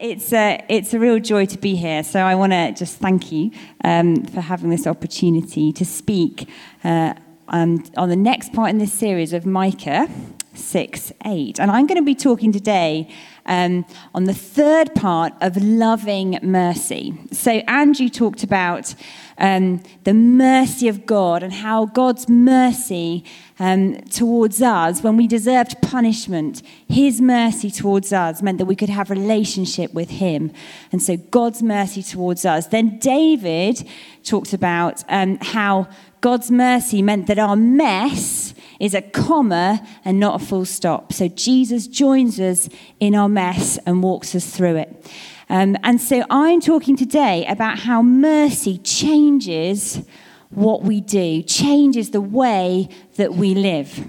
it's a, it's a real joy to be here. So I want to just thank you um, for having this opportunity to speak uh, on, on the next part in this series of Micah 6 8. And I'm going to be talking today um, on the third part of loving mercy. So Andrew talked about um, the mercy of God and how God's mercy um, towards us, when we deserved punishment, His mercy towards us meant that we could have relationship with Him. And so God's mercy towards us. Then David talked about um, how God's mercy meant that our mess is a comma and not a full stop. So Jesus joins us in our mess and walks us through it. Um, and so I'm talking today about how mercy changes what we do, changes the way that we live.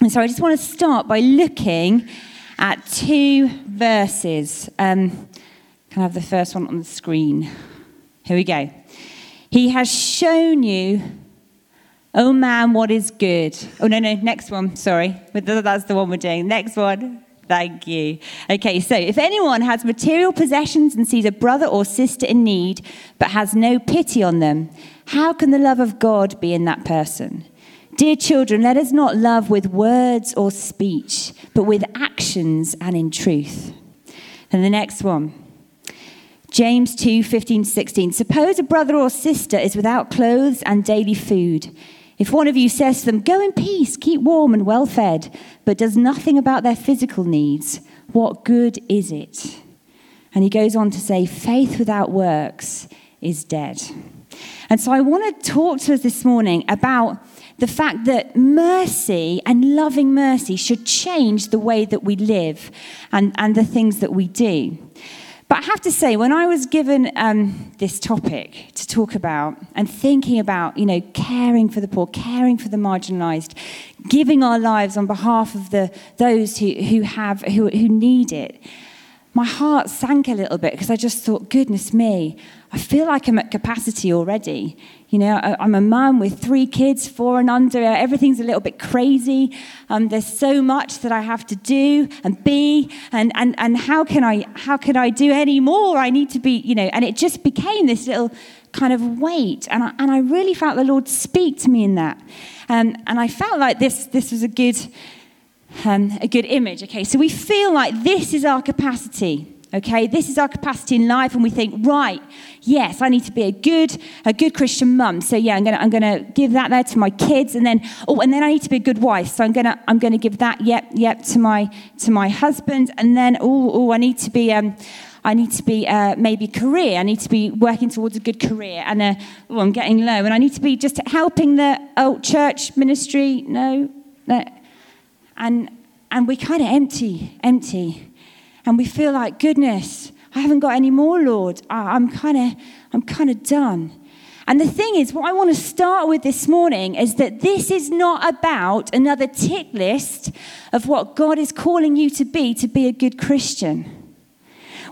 And so I just want to start by looking at two verses. Um, can I have the first one on the screen? Here we go. He has shown you, oh man, what is good. Oh, no, no, next one. Sorry. That's the one we're doing. Next one. Thank you. Okay, so if anyone has material possessions and sees a brother or sister in need, but has no pity on them, how can the love of God be in that person? Dear children, let us not love with words or speech, but with actions and in truth. And the next one. James 2 15 16. Suppose a brother or sister is without clothes and daily food. If one of you says to them, Go in peace, keep warm and well fed, but does nothing about their physical needs, what good is it? And he goes on to say, Faith without works is dead. And so I want to talk to us this morning about the fact that mercy and loving mercy should change the way that we live and, and the things that we do. But I have to say, when I was given um, this topic to talk about and thinking about, you know, caring for the poor, caring for the marginalized, giving our lives on behalf of the, those who, who, have, who, who need it, my heart sank a little bit because I just thought, goodness me, I feel like I'm at capacity already. You know, I'm a mum with three kids, four and under. Everything's a little bit crazy. Um, there's so much that I have to do and be, and, and, and how, can I, how can I do any more? I need to be, you know, and it just became this little kind of weight. And I, and I really felt the Lord speak to me in that. Um, and I felt like this, this was a good, um, a good image. Okay, so we feel like this is our capacity. Okay, this is our capacity in life, and we think, right, yes, I need to be a good, a good Christian mum. So yeah, I'm gonna, I'm gonna give that there to my kids, and then, oh, and then I need to be a good wife. So I'm gonna, I'm gonna give that, yep, yep, to my, to my husband, and then, oh, oh, I need to be, um, I need to be uh, maybe career. I need to be working towards a good career, and uh, oh, I'm getting low, and I need to be just helping the oh church ministry. No, no, and and we kind of empty, empty and we feel like, goodness, I haven't got any more, Lord. I'm kind of, I'm kind of done. And the thing is, what I want to start with this morning is that this is not about another tick list of what God is calling you to be to be a good Christian.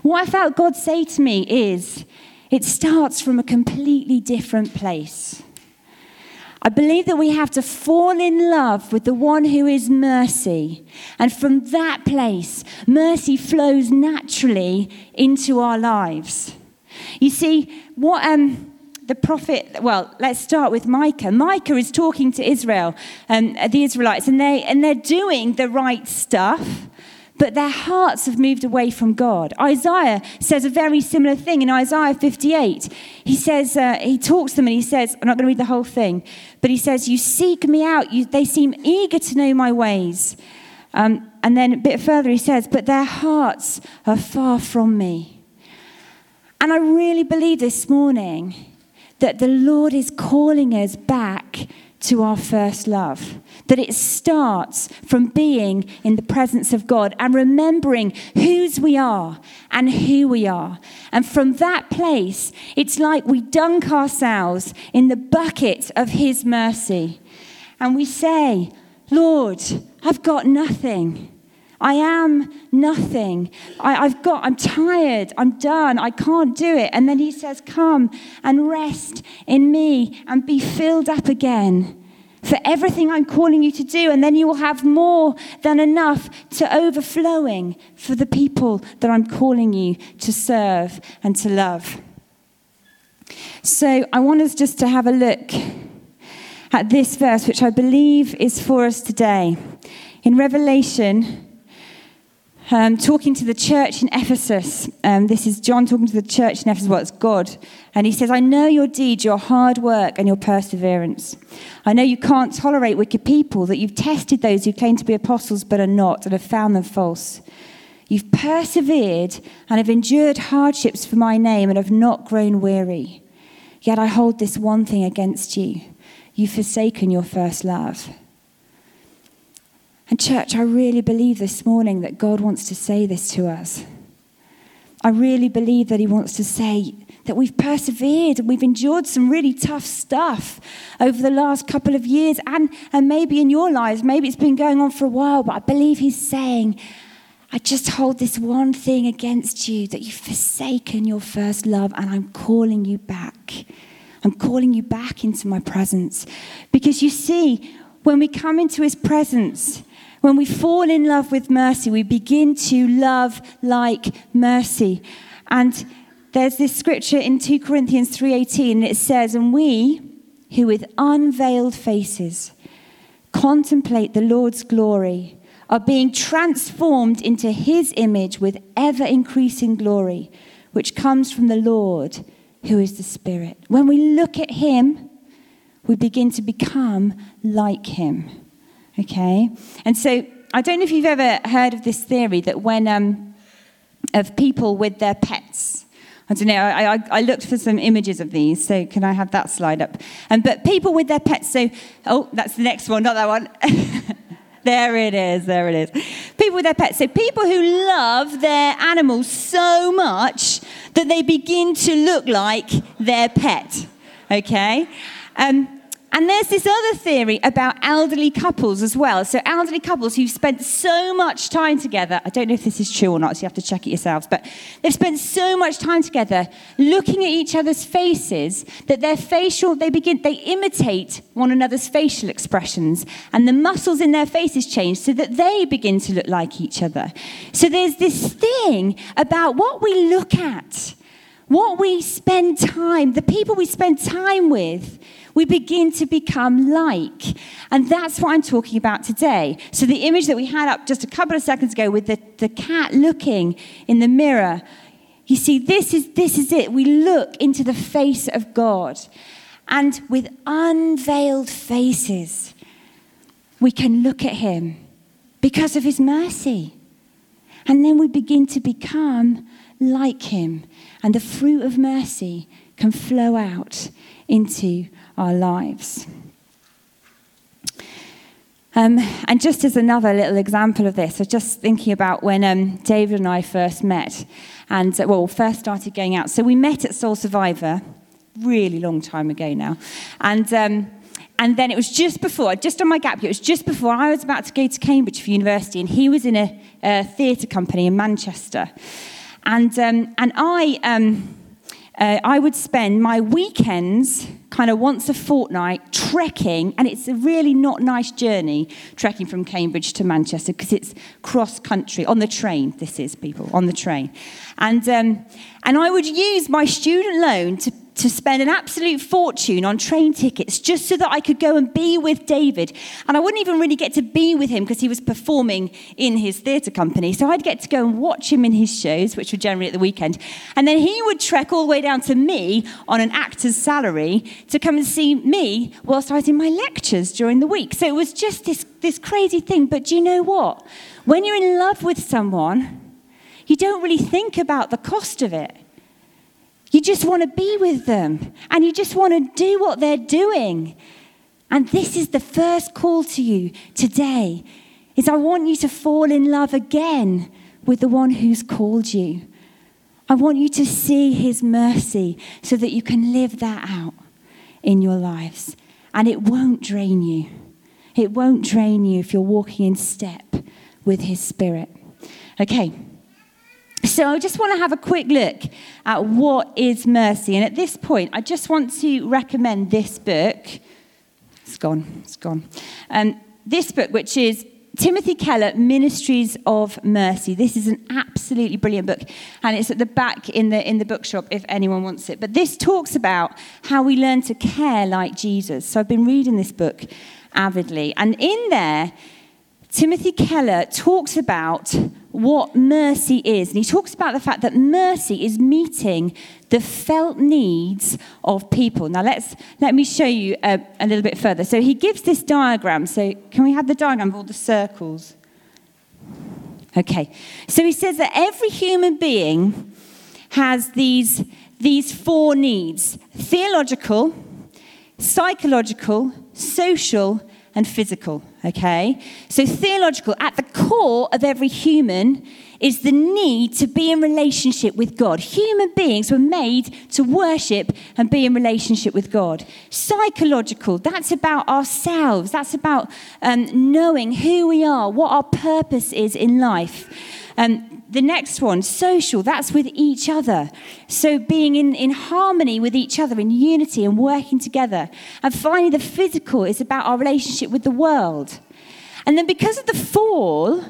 What I felt God say to me is, it starts from a completely different place. I believe that we have to fall in love with the one who is mercy. And from that place, mercy flows naturally into our lives. You see, what um, the prophet, well, let's start with Micah. Micah is talking to Israel, um, the Israelites, and, they, and they're doing the right stuff but their hearts have moved away from God. Isaiah says a very similar thing in Isaiah 58. He says, uh, he talks to them and he says, I'm not going to read the whole thing, but he says, You seek me out. You, they seem eager to know my ways. Um, and then a bit further, he says, But their hearts are far from me. And I really believe this morning that the Lord is calling us back to our first love. That it starts from being in the presence of God and remembering whose we are and who we are. And from that place, it's like we dunk ourselves in the bucket of His mercy. And we say, Lord, I've got nothing. I am nothing. I, have got, I'm tired. I'm done. I can't do it. And then he says, Come and rest in me and be filled up again for everything I'm calling you to do, and then you will have more than enough to overflowing for the people that I'm calling you to serve and to love. So I want us just to have a look at this verse, which I believe is for us today. In Revelation, um, talking to the church in Ephesus. Um, this is John talking to the church in Ephesus. Well, it's God. And he says, I know your deeds, your hard work, and your perseverance. I know you can't tolerate wicked people, that you've tested those who claim to be apostles but are not, and have found them false. You've persevered and have endured hardships for my name and have not grown weary. Yet I hold this one thing against you you've forsaken your first love. And, church, I really believe this morning that God wants to say this to us. I really believe that He wants to say that we've persevered and we've endured some really tough stuff over the last couple of years, and, and maybe in your lives, maybe it's been going on for a while, but I believe He's saying, I just hold this one thing against you that you've forsaken your first love, and I'm calling you back. I'm calling you back into my presence. Because you see, when we come into His presence, when we fall in love with mercy, we begin to love like mercy. And there's this scripture in 2 Corinthians 3:18 and it says, "And we who with unveiled faces contemplate the Lord's glory are being transformed into his image with ever increasing glory, which comes from the Lord, who is the Spirit." When we look at him, we begin to become like him. Okay? And so I don't know if you've ever heard of this theory that when, um, of people with their pets, I don't know, I, I, I, looked for some images of these, so can I have that slide up? Um, but people with their pets, so, oh, that's the next one, not that one. there it is, there it is. People with their pets, so people who love their animals so much that they begin to look like their pet, okay? Um, and there's this other theory about elderly couples as well. So, elderly couples who've spent so much time together. I don't know if this is true or not, so you have to check it yourselves. But they've spent so much time together looking at each other's faces that their facial, they begin, they imitate one another's facial expressions. And the muscles in their faces change so that they begin to look like each other. So, there's this thing about what we look at, what we spend time, the people we spend time with we begin to become like. And that's what I'm talking about today. So, the image that we had up just a couple of seconds ago with the, the cat looking in the mirror, you see, this is, this is it. We look into the face of God. And with unveiled faces, we can look at Him because of His mercy. And then we begin to become like Him. And the fruit of mercy can flow out into our lives. Um, and just as another little example of this, I was just thinking about when um, David and I first met, and uh, well, first started going out. So we met at Soul Survivor, really long time ago now, and um, and then it was just before, just on my gap year, it was just before I was about to go to Cambridge for university, and he was in a, a theatre company in Manchester, and um, and I. Um, uh, I would spend my weekends kind of once a fortnight trekking, and it's a really not nice journey trekking from Cambridge to Manchester because it's cross country on the train. This is people on the train, and um, and I would use my student loan to to spend an absolute fortune on train tickets just so that I could go and be with David. And I wouldn't even really get to be with him because he was performing in his theatre company. So I'd get to go and watch him in his shows, which were generally at the weekend. And then he would trek all the way down to me on an actor's salary to come and see me whilst I was in my lectures during the week. So it was just this, this crazy thing. But do you know what? When you're in love with someone, you don't really think about the cost of it. You just want to be with them and you just want to do what they're doing. And this is the first call to you today is I want you to fall in love again with the one who's called you. I want you to see his mercy so that you can live that out in your lives. And it won't drain you. It won't drain you if you're walking in step with his spirit. Okay. So I just want to have a quick look at what is mercy. And at this point, I just want to recommend this book. it's gone, it's gone. Um, this book, which is Timothy Keller, Ministries of Mercy. This is an absolutely brilliant book, and it's at the back in the, in the bookshop if anyone wants it. But this talks about how we learn to care like Jesus. So I've been reading this book avidly, and in there, Timothy Keller talks about what mercy is. And he talks about the fact that mercy is meeting the felt needs of people. Now, let's, let me show you a, a little bit further. So, he gives this diagram. So, can we have the diagram of all the circles? Okay. So, he says that every human being has these, these four needs theological, psychological, social, and physical. Okay? So, theological, at the core of every human is the need to be in relationship with God. Human beings were made to worship and be in relationship with God. Psychological, that's about ourselves, that's about um, knowing who we are, what our purpose is in life. Um, the next one, social, that's with each other. So being in, in harmony with each other, in unity and working together. And finally, the physical is about our relationship with the world. And then because of the fall,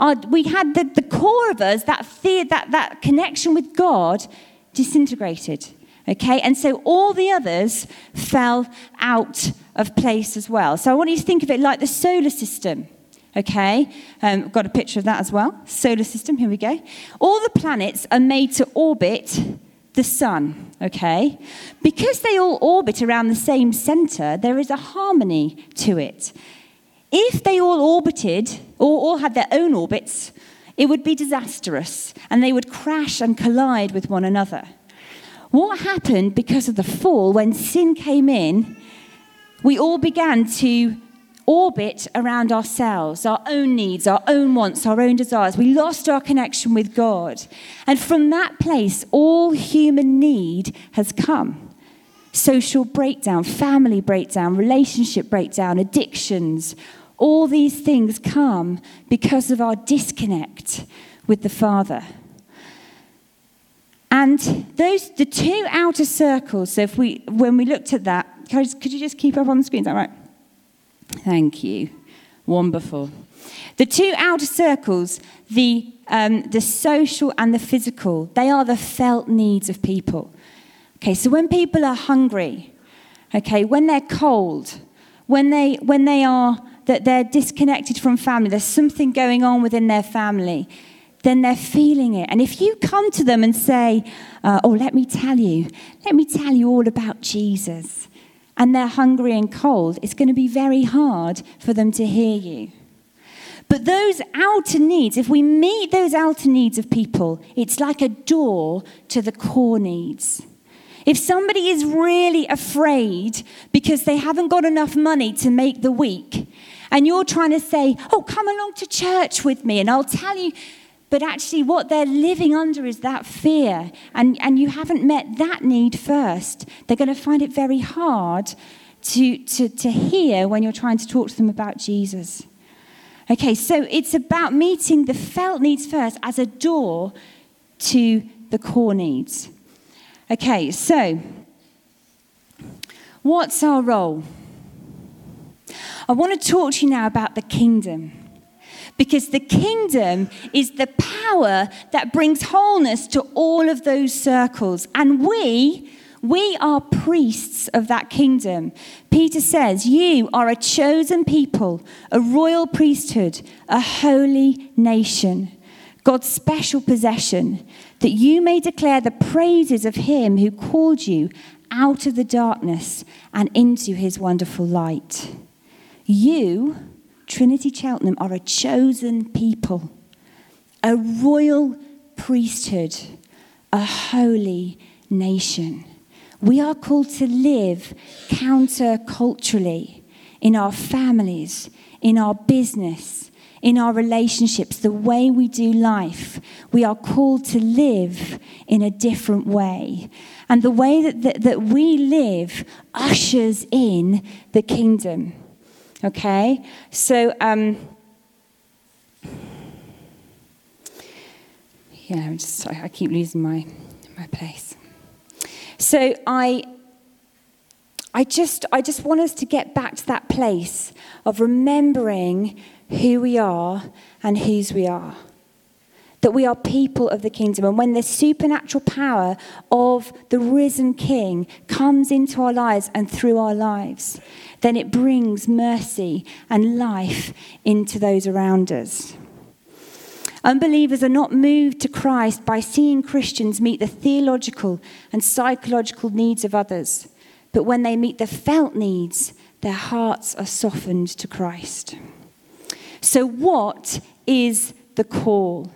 our, we had the, the core of us, that fear, that, that connection with God, disintegrated. Okay, and so all the others fell out of place as well. So I want you to think of it like the solar system. Okay, um, got a picture of that as well. Solar system, here we go. All the planets are made to orbit the sun, okay? Because they all orbit around the same center, there is a harmony to it. If they all orbited, or all had their own orbits, it would be disastrous and they would crash and collide with one another. What happened because of the fall, when sin came in, we all began to orbit around ourselves, our own needs, our own wants, our own desires. We lost our connection with God. And from that place, all human need has come social breakdown, family breakdown, relationship breakdown, addictions. All these things come because of our disconnect with the Father. And those the two outer circles, so if we when we looked at that, could you just keep up on the screen? Is that right? Thank you. Wonderful. The two outer circles, the, um, the social and the physical, they are the felt needs of people. Okay, so when people are hungry, okay, when they're cold, when they, when they are, that they're disconnected from family, there's something going on within their family, then they're feeling it. And if you come to them and say, uh, Oh, let me tell you, let me tell you all about Jesus, and they're hungry and cold, it's going to be very hard for them to hear you. But those outer needs, if we meet those outer needs of people, it's like a door to the core needs. If somebody is really afraid because they haven't got enough money to make the week, and you're trying to say, Oh, come along to church with me, and I'll tell you but actually, what they're living under is that fear, and, and you haven't met that need first. They're going to find it very hard to, to, to hear when you're trying to talk to them about Jesus. Okay, so it's about meeting the felt needs first as a door to the core needs. Okay, so what's our role? I want to talk to you now about the kingdom because the kingdom is the power that brings wholeness to all of those circles. And we, we are priests of that kingdom. Peter says, You are a chosen people, a royal priesthood, a holy nation, God's special possession, that you may declare the praises of him who called you out of the darkness and into his wonderful light. You Trinity Cheltenham are a chosen people, a royal priesthood, a holy nation. We are called to live counter-culturally in our families, in our business, in our relationships, the way we do life. We are called to live in a different way. And the way that, that, that we live ushers in the kingdom. Okay? So, um, yeah, I'm just I keep losing my, my place. So I, I just, I just want us to get back to that place of remembering who we are and whose we are. That we are people of the kingdom. And when the supernatural power of the risen King comes into our lives and through our lives, then it brings mercy and life into those around us. Unbelievers are not moved to Christ by seeing Christians meet the theological and psychological needs of others, but when they meet the felt needs, their hearts are softened to Christ. So, what is the call?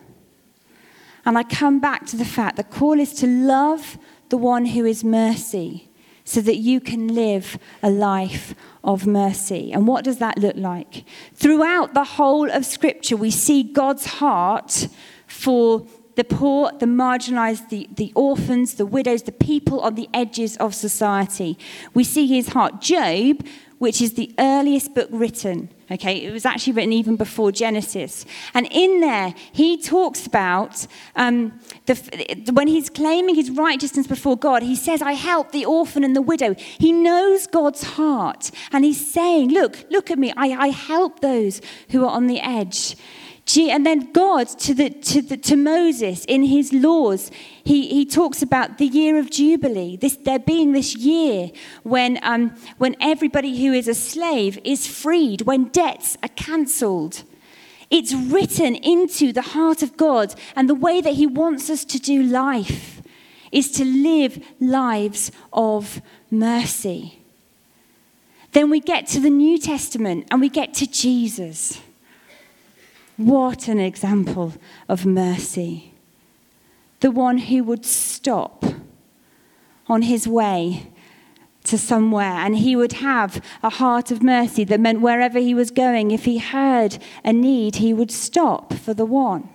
And I come back to the fact the call is to love the one who is mercy so that you can live a life of mercy. And what does that look like? Throughout the whole of Scripture, we see God's heart for the poor, the marginalized, the, the orphans, the widows, the people on the edges of society. We see his heart. Job which is the earliest book written. Okay, it was actually written even before Genesis. And in there, he talks about um, the, when he's claiming his righteousness before God, he says, I help the orphan and the widow. He knows God's heart. And he's saying, Look, look at me. I, I help those who are on the edge. And then God to, the, to, the, to Moses in his laws, he, he talks about the year of Jubilee, this, there being this year when, um, when everybody who is a slave is freed, when debts are cancelled. It's written into the heart of God and the way that he wants us to do life is to live lives of mercy. Then we get to the New Testament and we get to Jesus. What an example of mercy. The one who would stop on his way to somewhere and he would have a heart of mercy that meant wherever he was going, if he heard a need, he would stop for the one.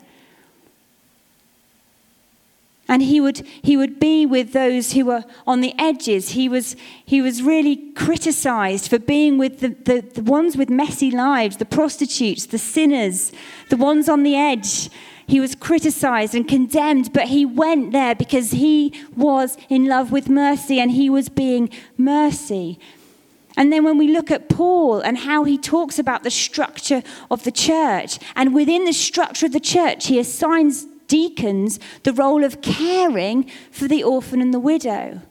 And he would, he would be with those who were on the edges. He was, he was really criticized for being with the, the, the ones with messy lives, the prostitutes, the sinners, the ones on the edge. He was criticized and condemned, but he went there because he was in love with mercy and he was being mercy. And then when we look at Paul and how he talks about the structure of the church, and within the structure of the church, he assigns deacons the role of caring for the orphan and the widow.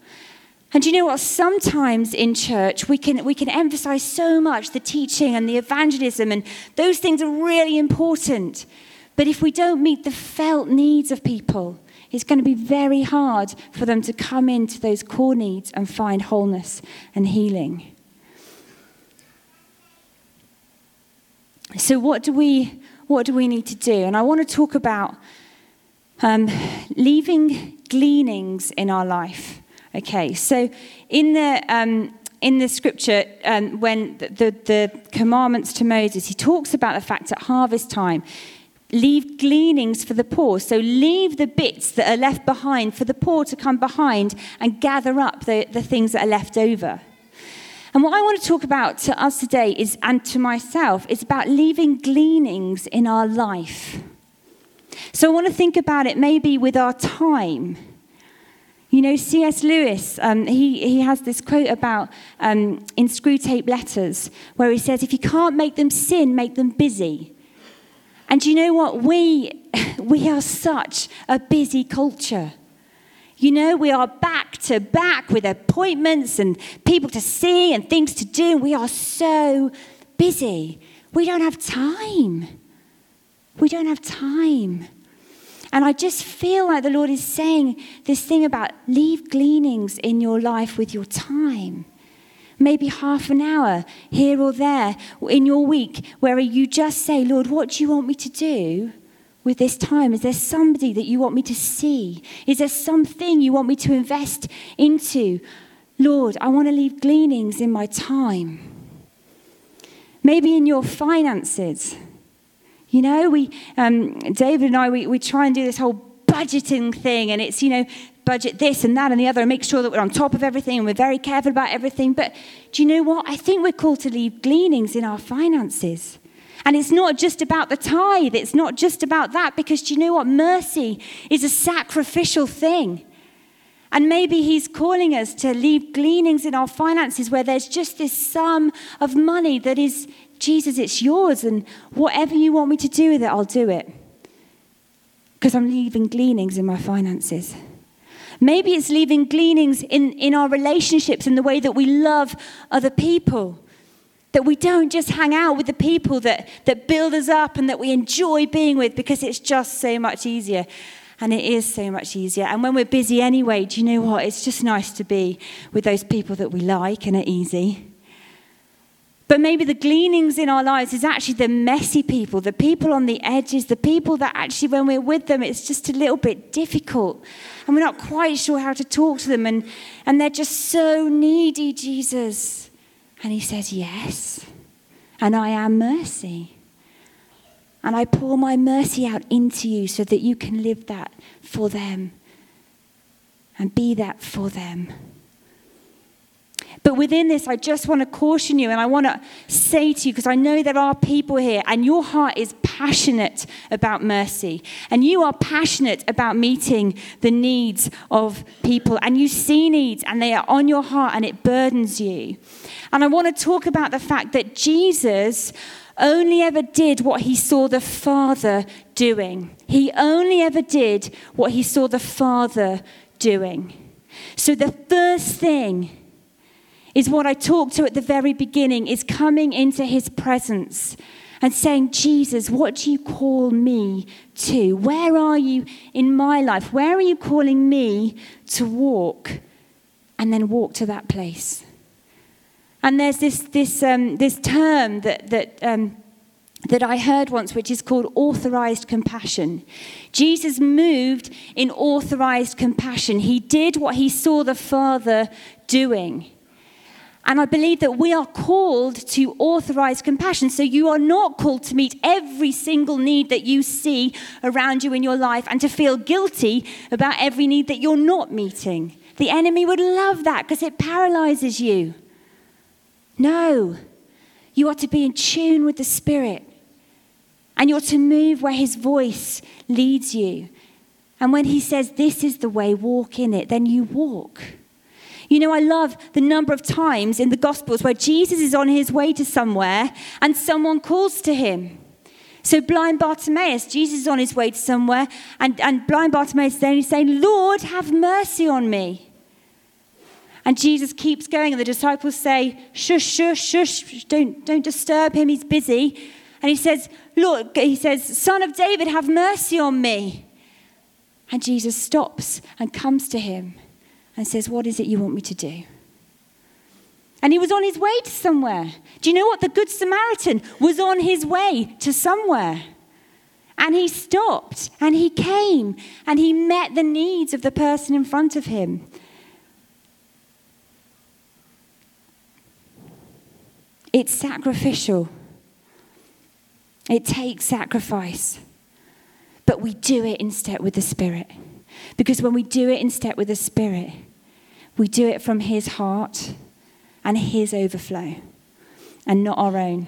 And you know what? Sometimes in church, we can, we can emphasize so much the teaching and the evangelism, and those things are really important. But if we don't meet the felt needs of people, it's going to be very hard for them to come into those core needs and find wholeness and healing. So, what do we, what do we need to do? And I want to talk about um, leaving gleanings in our life. Okay, so in the um, in the scripture, um, when the, the, the commandments to Moses, he talks about the fact at harvest time, leave gleanings for the poor. So leave the bits that are left behind for the poor to come behind and gather up the, the things that are left over. And what I want to talk about to us today is, and to myself, is about leaving gleanings in our life. So I want to think about it maybe with our time. You know, C.S. Lewis, um, he, he has this quote about um, in Screwtape Letters where he says, if you can't make them sin, make them busy. And you know what? We, we are such a busy culture. You know, we are back to back with appointments and people to see and things to do. We are so busy. We don't have time. We don't have time. And I just feel like the Lord is saying this thing about leave gleanings in your life with your time. Maybe half an hour here or there in your week where you just say, Lord, what do you want me to do with this time? Is there somebody that you want me to see? Is there something you want me to invest into? Lord, I want to leave gleanings in my time. Maybe in your finances. You know, we, um, David and I, we, we try and do this whole budgeting thing, and it's, you know, budget this and that and the other, and make sure that we're on top of everything and we're very careful about everything. But do you know what? I think we're called to leave gleanings in our finances. And it's not just about the tithe, it's not just about that, because do you know what? Mercy is a sacrificial thing. And maybe He's calling us to leave gleanings in our finances where there's just this sum of money that is, Jesus, it's yours, and whatever you want me to do with it, I'll do it. Because I'm leaving gleanings in my finances. Maybe it's leaving gleanings in, in our relationships, in the way that we love other people. That we don't just hang out with the people that, that build us up and that we enjoy being with because it's just so much easier. And it is so much easier. And when we're busy anyway, do you know what? It's just nice to be with those people that we like and are easy. But maybe the gleanings in our lives is actually the messy people, the people on the edges, the people that actually, when we're with them, it's just a little bit difficult. And we're not quite sure how to talk to them. And, and they're just so needy, Jesus. And he says, Yes. And I am mercy. And I pour my mercy out into you so that you can live that for them and be that for them. But within this, I just want to caution you and I want to say to you, because I know there are people here and your heart is passionate about mercy and you are passionate about meeting the needs of people and you see needs and they are on your heart and it burdens you. And I want to talk about the fact that Jesus only ever did what he saw the Father doing. He only ever did what he saw the Father doing. So the first thing is what I talked to at the very beginning is coming into his presence and saying, Jesus, what do you call me to? Where are you in my life? Where are you calling me to walk? And then walk to that place. And there's this, this, um, this term that, that, um, that I heard once, which is called authorized compassion. Jesus moved in authorized compassion. He did what he saw the Father doing. And I believe that we are called to authorize compassion. So you are not called to meet every single need that you see around you in your life and to feel guilty about every need that you're not meeting. The enemy would love that because it paralyzes you. No, you are to be in tune with the Spirit. And you're to move where His voice leads you. And when He says, This is the way, walk in it, then you walk. You know, I love the number of times in the Gospels where Jesus is on his way to somewhere and someone calls to him. So, blind Bartimaeus, Jesus is on his way to somewhere, and, and blind Bartimaeus is then saying, Lord, have mercy on me. And Jesus keeps going, and the disciples say, Shush, shush, shush, don't, don't disturb him, he's busy. And he says, Lord, he says, Son of David, have mercy on me. And Jesus stops and comes to him and says, What is it you want me to do? And he was on his way to somewhere. Do you know what? The Good Samaritan was on his way to somewhere. And he stopped and he came and he met the needs of the person in front of him. It's sacrificial. It takes sacrifice. But we do it in step with the Spirit. Because when we do it in step with the Spirit, we do it from His heart and His overflow and not our own.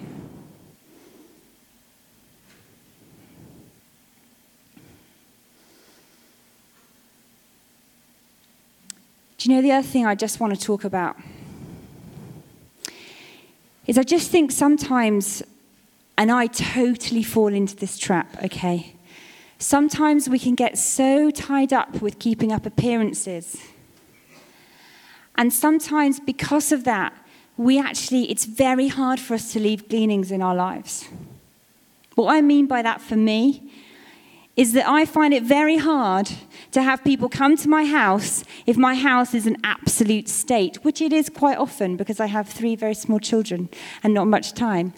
Do you know the other thing I just want to talk about? is I just think sometimes, and I totally fall into this trap, okay? Sometimes we can get so tied up with keeping up appearances. And sometimes, because of that, we actually, it's very hard for us to leave gleanings in our lives. What I mean by that for me is that I find it very hard to have people come to my house if my house is an absolute state, which it is quite often because I have three very small children and not much time.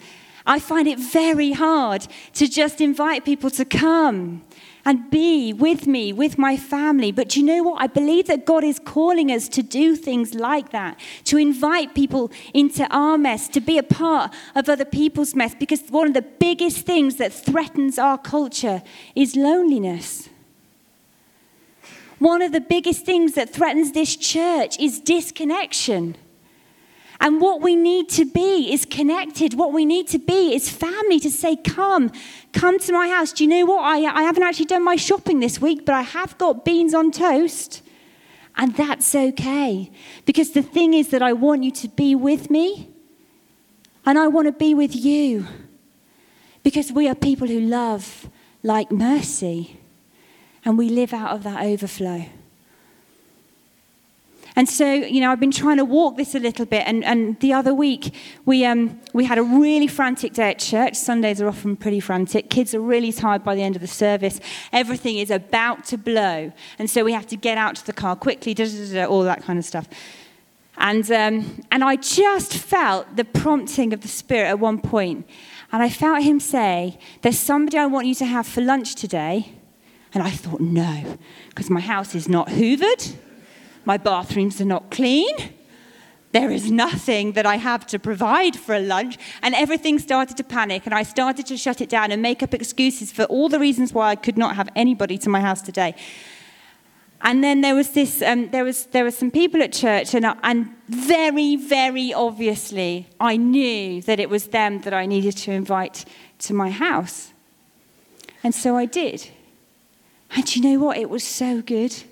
I find it very hard to just invite people to come and be with me, with my family. But you know what? I believe that God is calling us to do things like that, to invite people into our mess, to be a part of other people's mess, because one of the biggest things that threatens our culture is loneliness. One of the biggest things that threatens this church is disconnection. And what we need to be is connected. What we need to be is family to say, Come, come to my house. Do you know what? I, I haven't actually done my shopping this week, but I have got beans on toast. And that's okay. Because the thing is that I want you to be with me, and I want to be with you. Because we are people who love like mercy, and we live out of that overflow. And so, you know, I've been trying to walk this a little bit. And, and the other week, we, um, we had a really frantic day at church. Sundays are often pretty frantic. Kids are really tired by the end of the service. Everything is about to blow. And so we have to get out to the car quickly, da, da, da, all that kind of stuff. And, um, and I just felt the prompting of the Spirit at one point. And I felt him say, There's somebody I want you to have for lunch today. And I thought, No, because my house is not hoovered. My bathrooms are not clean. There is nothing that I have to provide for a lunch. And everything started to panic, and I started to shut it down and make up excuses for all the reasons why I could not have anybody to my house today. And then there was this, um, there was there were some people at church, and, I, and very, very obviously, I knew that it was them that I needed to invite to my house. And so I did. And you know what? It was so good.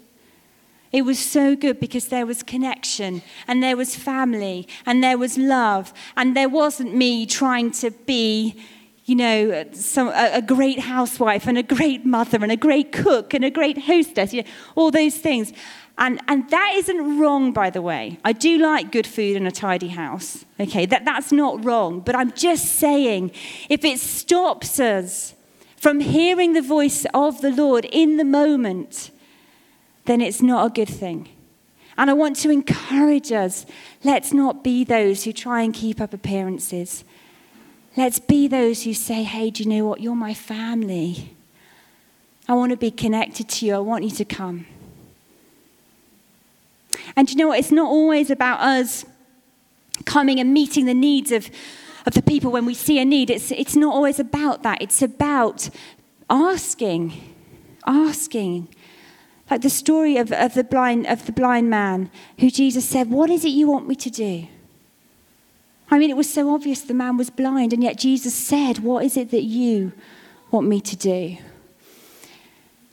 It was so good because there was connection and there was family and there was love and there wasn't me trying to be, you know, some, a, a, great housewife and a great mother and a great cook and a great hostess, you know, all those things. And, and that isn't wrong, by the way. I do like good food and a tidy house. Okay, that, that's not wrong. But I'm just saying, if it stops us from hearing the voice of the Lord in the moment, then it's not a good thing. And I want to encourage us let's not be those who try and keep up appearances. Let's be those who say, hey, do you know what? You're my family. I want to be connected to you. I want you to come. And you know what? It's not always about us coming and meeting the needs of, of the people when we see a need. It's, it's not always about that. It's about asking, asking, like the story of, of, the blind, of the blind man who Jesus said, What is it you want me to do? I mean, it was so obvious the man was blind, and yet Jesus said, What is it that you want me to do?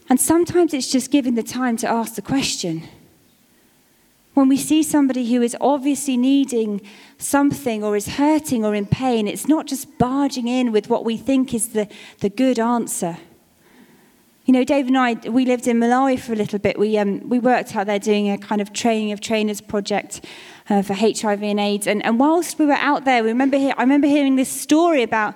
And sometimes it's just giving the time to ask the question. When we see somebody who is obviously needing something or is hurting or in pain, it's not just barging in with what we think is the, the good answer. You know, Dave and I, we lived in Malawi for a little bit. We, um, we worked out there doing a kind of training of trainers project uh, for HIV and AIDS. And, and whilst we were out there, we remember I remember hearing this story about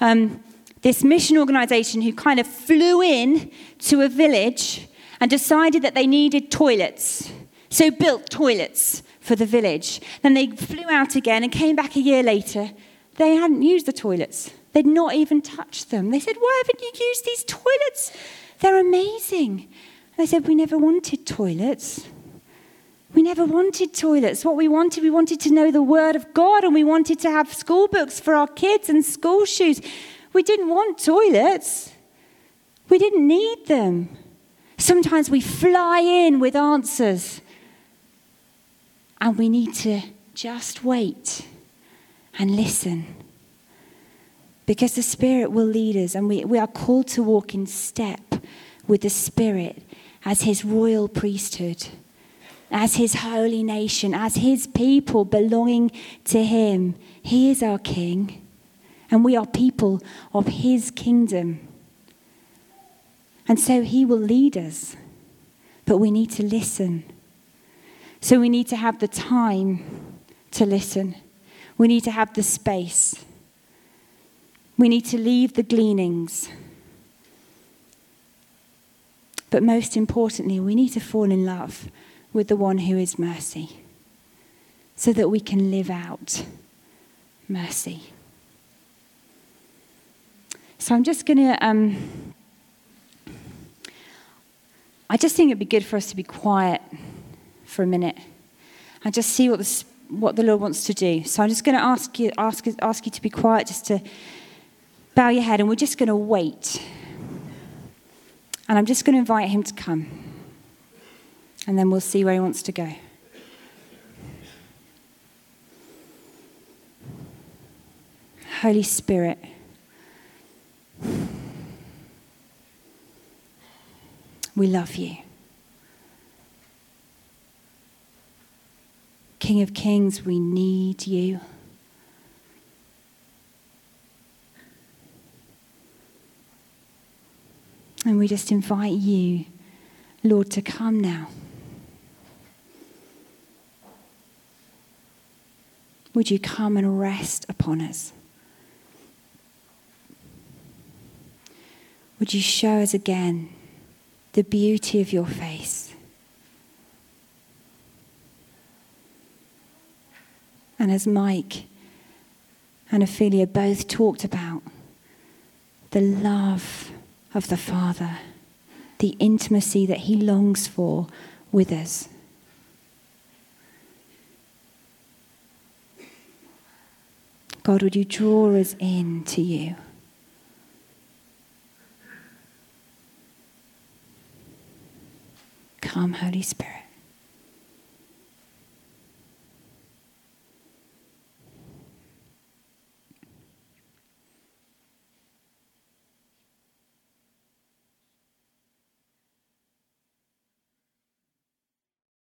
um, this mission organization who kind of flew in to a village and decided that they needed toilets. So built toilets for the village. Then they flew out again and came back a year later. They hadn't used the toilets. They'd not even touched them. They said, Why haven't you used these toilets? They're amazing. And they said, We never wanted toilets. We never wanted toilets. What we wanted, we wanted to know the Word of God and we wanted to have school books for our kids and school shoes. We didn't want toilets. We didn't need them. Sometimes we fly in with answers and we need to just wait and listen because the Spirit will lead us, and we, we are called to walk in step with the Spirit as His royal priesthood, as His holy nation, as His people belonging to Him. He is our King, and we are people of His kingdom. And so He will lead us, but we need to listen. So we need to have the time to listen, we need to have the space. We need to leave the gleanings. But most importantly, we need to fall in love with the one who is mercy so that we can live out mercy. So I'm just going to. Um, I just think it'd be good for us to be quiet for a minute and just see what the, what the Lord wants to do. So I'm just going to ask you, ask, ask you to be quiet just to bow your head and we're just going to wait. And I'm just going to invite him to come. And then we'll see where he wants to go. Holy Spirit, we love you. King of Kings, we need you. And we just invite you, Lord, to come now. Would you come and rest upon us? Would you show us again the beauty of your face? And as Mike and Ophelia both talked about, the love of the Father, the intimacy that He longs for with us. God, would you draw us in to you? Come, Holy Spirit.